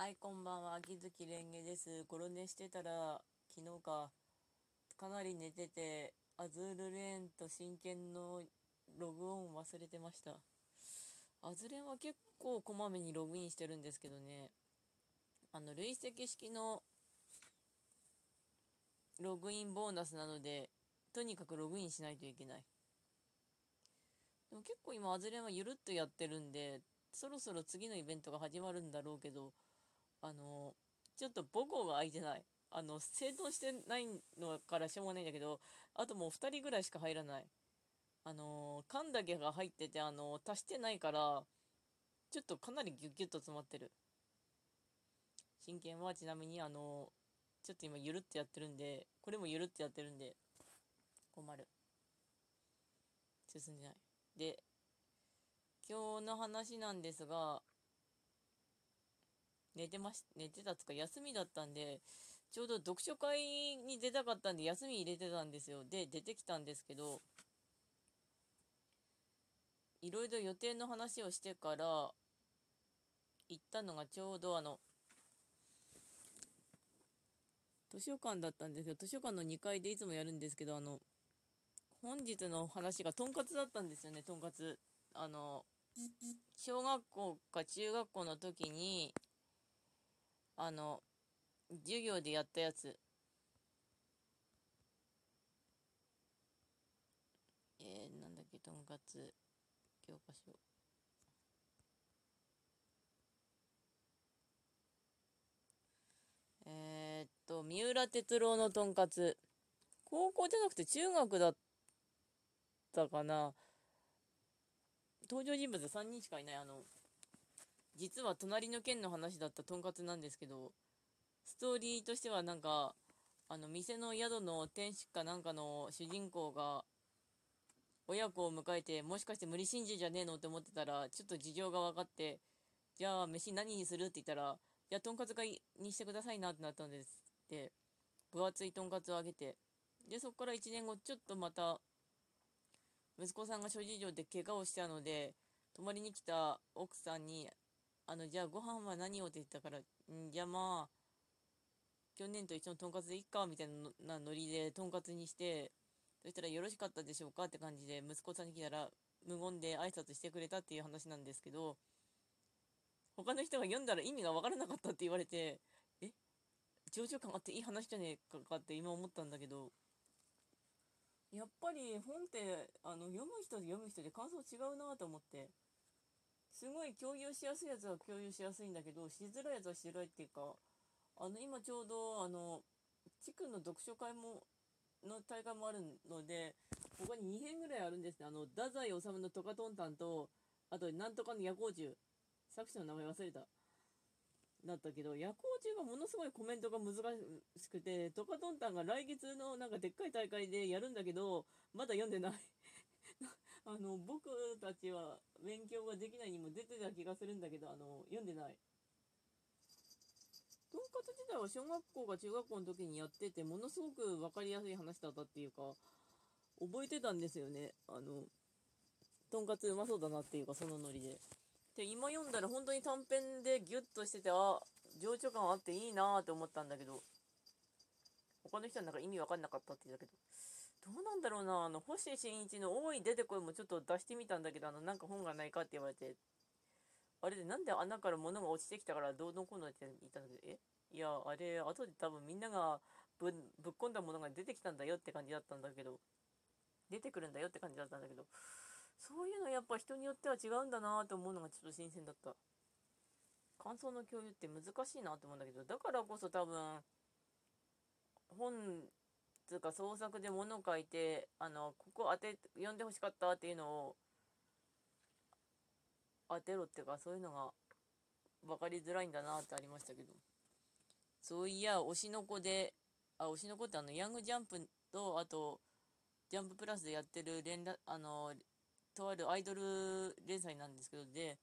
はい、こんばんは。秋月蓮華です。ゴロ寝してたら、昨日か、かなり寝てて、アズールレーンと真剣のログオン忘れてました。アズレンは結構こまめにログインしてるんですけどね、あの、累積式のログインボーナスなので、とにかくログインしないといけない。でも結構今、アズレンはゆるっとやってるんで、そろそろ次のイベントが始まるんだろうけど、あの、ちょっと母校が空いてない。あの、整頓してないのからしょうがないんだけど、あともう2人ぐらいしか入らない。あの、缶だけが入ってて、あの、足してないから、ちょっとかなりギュッギュッと詰まってる。真剣はちなみに、あの、ちょっと今ゆるってやってるんで、これもゆるってやってるんで、困る。進んでない。で、今日の話なんですが、寝てまし、寝てたつか休みだったんで、ちょうど読書会に出たかったんで休み入れてたんですよ。で、出てきたんですけど、いろいろ予定の話をしてから、行ったのがちょうどあの、図書館だったんですよ。図書館の2階でいつもやるんですけど、あの、本日の話がとんかつだったんですよね、とんかつ。あの、小学校か中学校の時に、あの、授業でやったやつ。えー、なんだっけ、とんかつ、教科書。えー、っと、三浦哲郎のとんかつ。高校じゃなくて中学だったかな。登場人物3人しかいない。あの、実は隣の県の話だったとんかつなんですけど、ストーリーとしてはなんか、あの、店の宿の店主かなんかの主人公が、親子を迎えて、もしかして無理心中じゃねえのって思ってたら、ちょっと事情が分かって、じゃあ飯何にするって言ったら、いや、とんかつがいにしてくださいなってなったんですって、分厚いとんかつをあげて、で、そこから1年後、ちょっとまた、息子さんが諸事情で怪我をしたので、泊まりに来た奥さんに、あの、じゃあご飯は何をって言ったから、んじゃあまあ、去年と一緒のとんかつでいっか、みたいなノリでとんかつにして、そしたらよろしかったでしょうかって感じで、息子さんに来たら、無言で挨拶してくれたっていう話なんですけど、他の人が読んだら意味がわからなかったって言われて、え？情緒感あっていい話じゃねえかかって今思ったんだけど、やっぱり本ってあの読む人と読む人で感想違うなと思って。すごい共有しやすいやつは共有しやすいんだけどしづらいやつはしづらいっていうかあの今ちょうどあの地区の読書会もの大会もあるので他に2編ぐらいあるんですね。あの太宰治のトカトンタンとあとなんとかの夜光虫作者の名前忘れた。だったけど夜光虫がものすごいコメントが難しくてトカトンタンが来月のなんかでっかい大会でやるんだけどまだ読んでない。あの僕たちは勉強ができないにも出てた気がするんだけどあの読んでない。とんかつ自体は小学校か中学校の時にやっててものすごく分かりやすい話だったっていうか覚えてたんですよね。あのとんかつうまそうだなっていうかそのノリで。で今読んだら本当に短編でギュッとしててあ情緒感あっていいなーって思ったんだけど他の人はなんか意味わかんなかったって言ったけど。どうなんだろうな。あの星新一の「大い出てこい」もちょっと出してみたんだけどあのなんか本がないかって言われて。あれでなんで穴から物が落ちてきたからどうのこうのって言ったんだ？けどえ？いやあれ後で多分みんながぶぶっ込んだものが出てきたんだよって感じだったんだけど。出てくるんだよって感じだったんだけど。そういうのやっぱ人によっては違うんだなと思うのがちょっと新鮮だった。感想の共有って難しいなと思うんだけどだからこそ多分本つうか創作で物を書いてあのここ当て読んでほしかったっていうのを当てろっていうかそういうのが分かりづらいんだなってありましたけど。そういや推しの子であ推しの子ってあのヤングジャンプとあとジャンププラスでやってる連絡あのとあるアイドル連載なんですけどで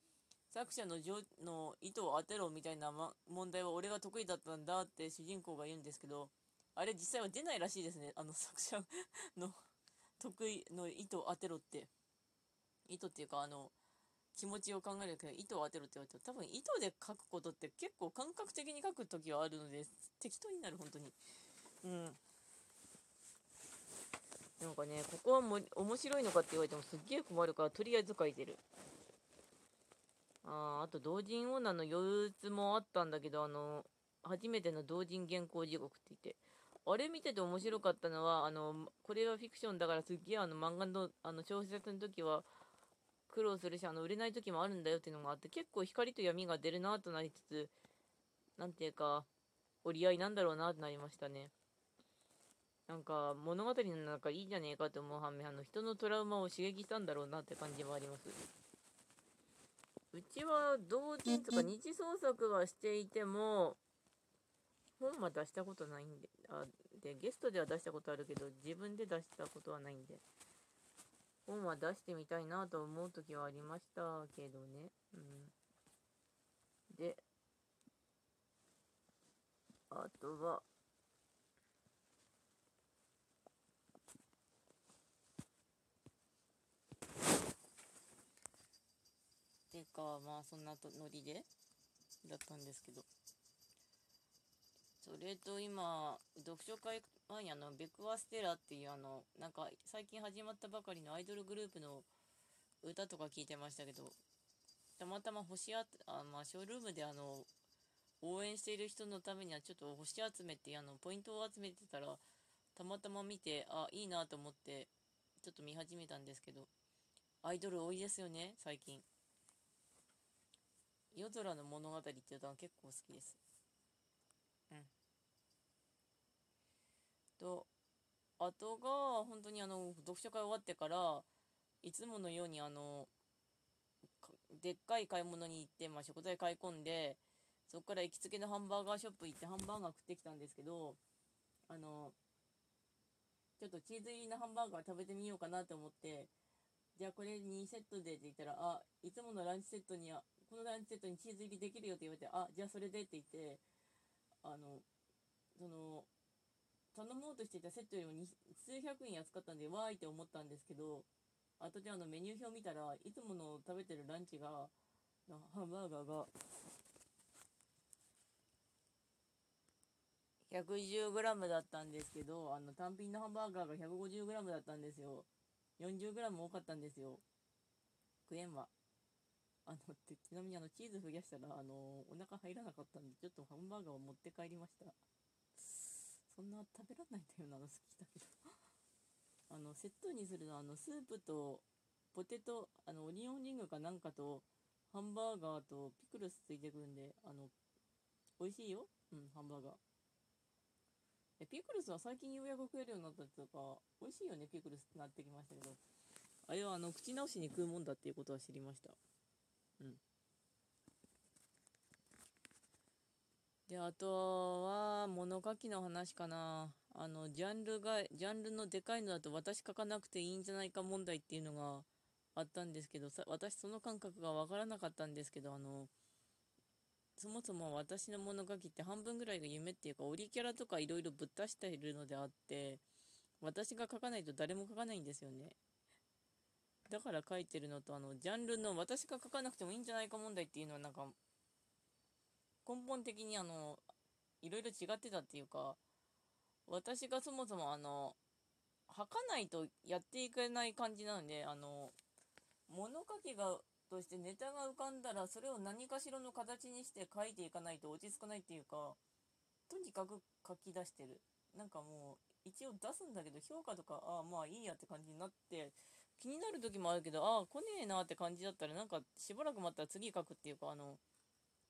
作者のの意図を当てろみたいな、ま、問題は俺が得意だったんだって主人公が言うんですけどあれ実際は出ないらしいですね。あの作者の得意の意図を当てろって。意図っていうかあの気持ちを考えるけど糸を当てろって言われて多分糸で書くことって結構感覚的に書く時はあるので適当になる本当に。うん。なんかねここはも面白いのかって言われてもすっげえ困るからとりあえず書いてる。ああと同人女の憂鬱もあったんだけどあの初めての同人原稿地獄って言って。あれ見てて面白かったのはあのこれはフィクションだからすっげえあの漫画のあの小説の時は苦労するしあの売れない時もあるんだよっていうのがあって結構光と闇が出るなとなりつつ何ていうか折り合いなんだろうなとなりましたね。なんか物語の中いいじゃねえかと思う反面あの人のトラウマを刺激したんだろうなって感じもあります。うちは同人とか二次創作はしていても本は出したことないんであでゲストでは出したことあるけど自分で出したことはないんで本は出してみたいなと思う時はありましたけどね。うん。で、あとは、ていうか、まあそんなとノリでだったんですけど。それと今、読書会前にあの、ベクワステラっていうあの、なんか最近始まったばかりのアイドルグループの歌とか聞いてましたけど、たまたま星あ、あまあ、ショールームであの、応援している人のためにはちょっと星集めってあの、ポイントを集めてたら、たまたま見て、あ、いいなと思って、ちょっと見始めたんですけど、アイドル多いですよね、最近。夜空の物語っていうのは結構好きです。うん。と、あとが、本当にあの、読書会終わってから、いつものようにあの、でっかい買い物に行って、まあ、食材買い込んで、そこから行きつけのハンバーガーショップ行ってハンバーガー食ってきたんですけど、あの、ちょっとチーズ入りのハンバーガー食べてみようかなと思って、じゃあこれ2セットでって言ったら、あ、いつものランチセットには、このランチセットにチーズ入りできるよって言われて、あ、じゃあそれでって言って、あの、その、頼もうとしていたセットよりも数百円安かったんで、わーいって思ったんですけど、後であのメニュー表見たらいつもの食べてるランチが、ハンバーガーが、110g だったんですけど、あの単品のハンバーガーが 150g だったんですよ。40g 多かったんですよ。食えんわ。あの、ちなみにあの、チーズ増やしたら、あの、お腹入らなかったんで、ちょっとハンバーガーを持って帰りました。そんな食べらんないんだよな、の好きだけどあの、セットにするのは、あの、スープと、ポテト、あの、オニオンリングかなんかと、ハンバーガーとピクルスついてくるんで、あの、美味しいようん、ハンバーガー。え、ピクルスは最近ようやく食えるようになったっていうか、美味しいよね、ピクルスってなってきましたけど。あれはあの、口直しに食うもんだっていうことは知りました。うん。で、あとは、物書きの話かな。あの、ジャンルが、ジャンルのでかいのだと私書かなくていいんじゃないか問題っていうのがあったんですけど、私その感覚がわからなかったんですけど、あの、そもそも私の物書きって半分ぐらいが夢っていうか、オリキャラとかいろいろぶっ出しているのであって、私が書かないと誰も書かないんですよね。だから書いてるのと、あの、ジャンルの私が書かなくてもいいんじゃないか問題っていうのはなんか、根本的にあの、いろいろ違ってたっていうか、私がそもそもあの、吐かないとやっていけない感じなので、あの、物書きが、としてネタが浮かんだら、それを何かしらの形にして書いていかないと落ち着かないっていうか、とにかく書き出してる。なんかもう、一応出すんだけど、評価とか、ああ、まあいいやって感じになって、気になる時もあるけど、ああ、来ねえなって感じだったら、なんかしばらく待ったら次書くっていうか、あの、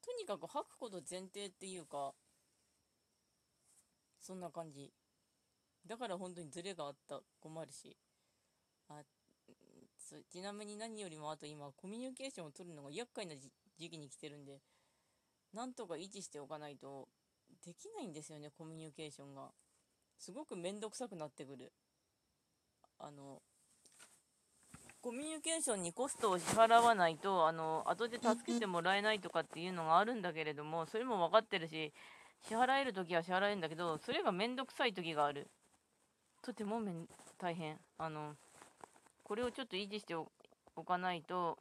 とにかく吐くこと前提っていうか、そんな感じ。だから本当にズレがあった困るし。あちなみに何よりもあと今コミュニケーションを取るのが厄介な時期に来てるんで、なんとか維持しておかないとできないんですよね、コミュニケーションが。すごくめんどくさくなってくる。あの、コミュニケーションにコストを支払わないと、あの、後で助けてもらえないとかっていうのがあるんだけれども、それも分かってるし、支払える時は支払えるんだけど、それがめんどくさい時がある。とてもめん、大変。あの、これをちょっと維持しておかないと、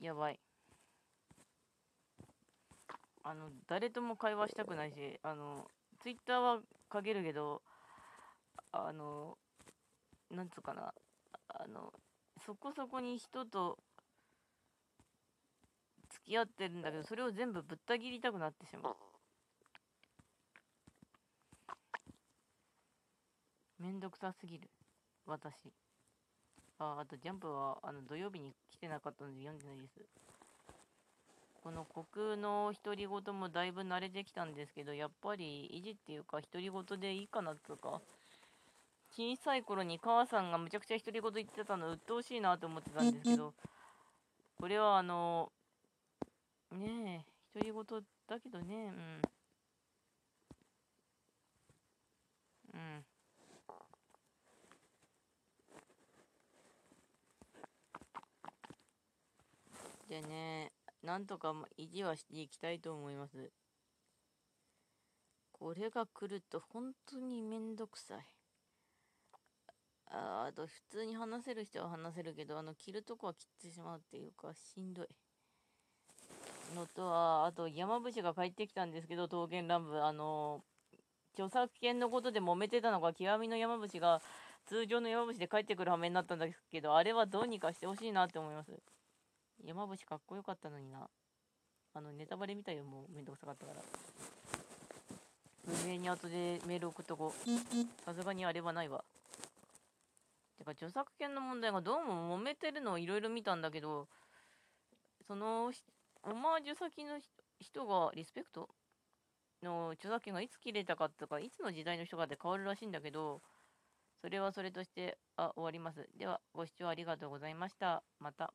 やばい。あの、誰とも会話したくないし、あの、ツイッターは書けるけど、あの、なんつうかな、あの、そこそこに人と付き合ってるんだけど、それを全部ぶった切りたくなってしまう。めんどくさすぎる。私。あ、あとジャンプはあの土曜日に来てなかったので読んでないです。この虚空の独り言もだいぶ慣れてきたんですけど、やっぱり維持っていうか独り言でいいかなっつうか、小さい頃に母さんがむちゃくちゃ独り言言ってたの鬱陶しいなと思ってたんですけど、これはあの、ねえ、独り言だけどね、うん。うん。でね、なんとか維持はしていきたいと思います。これが来ると本当にめんどくさい。ああと、普通に話せる人は話せるけど、あの、切るとこは切ってしまうっていうか、しんどい。のとは、あと、山伏が帰ってきたんですけど、刀剣乱舞、あの、著作権のことで揉めてたのが、極みの山伏が、通常の山伏で帰ってくる羽目になったんですけど、あれはどうにかしてほしいなって思います。山伏かっこよかったのにな。あの、ネタバレみたいよ、もうめんどくさかったから。運営に後でメール送っとこう。さすがにあれはないわ。てか、著作権の問題がどうも揉めてるのをいろいろ見たんだけど、その、オマージュ先の人がリスペクトの著作権がいつ切れたかとか、いつの時代の人かって変わるらしいんだけど、それはそれとして、あ、終わります。では、ご視聴ありがとうございました。また。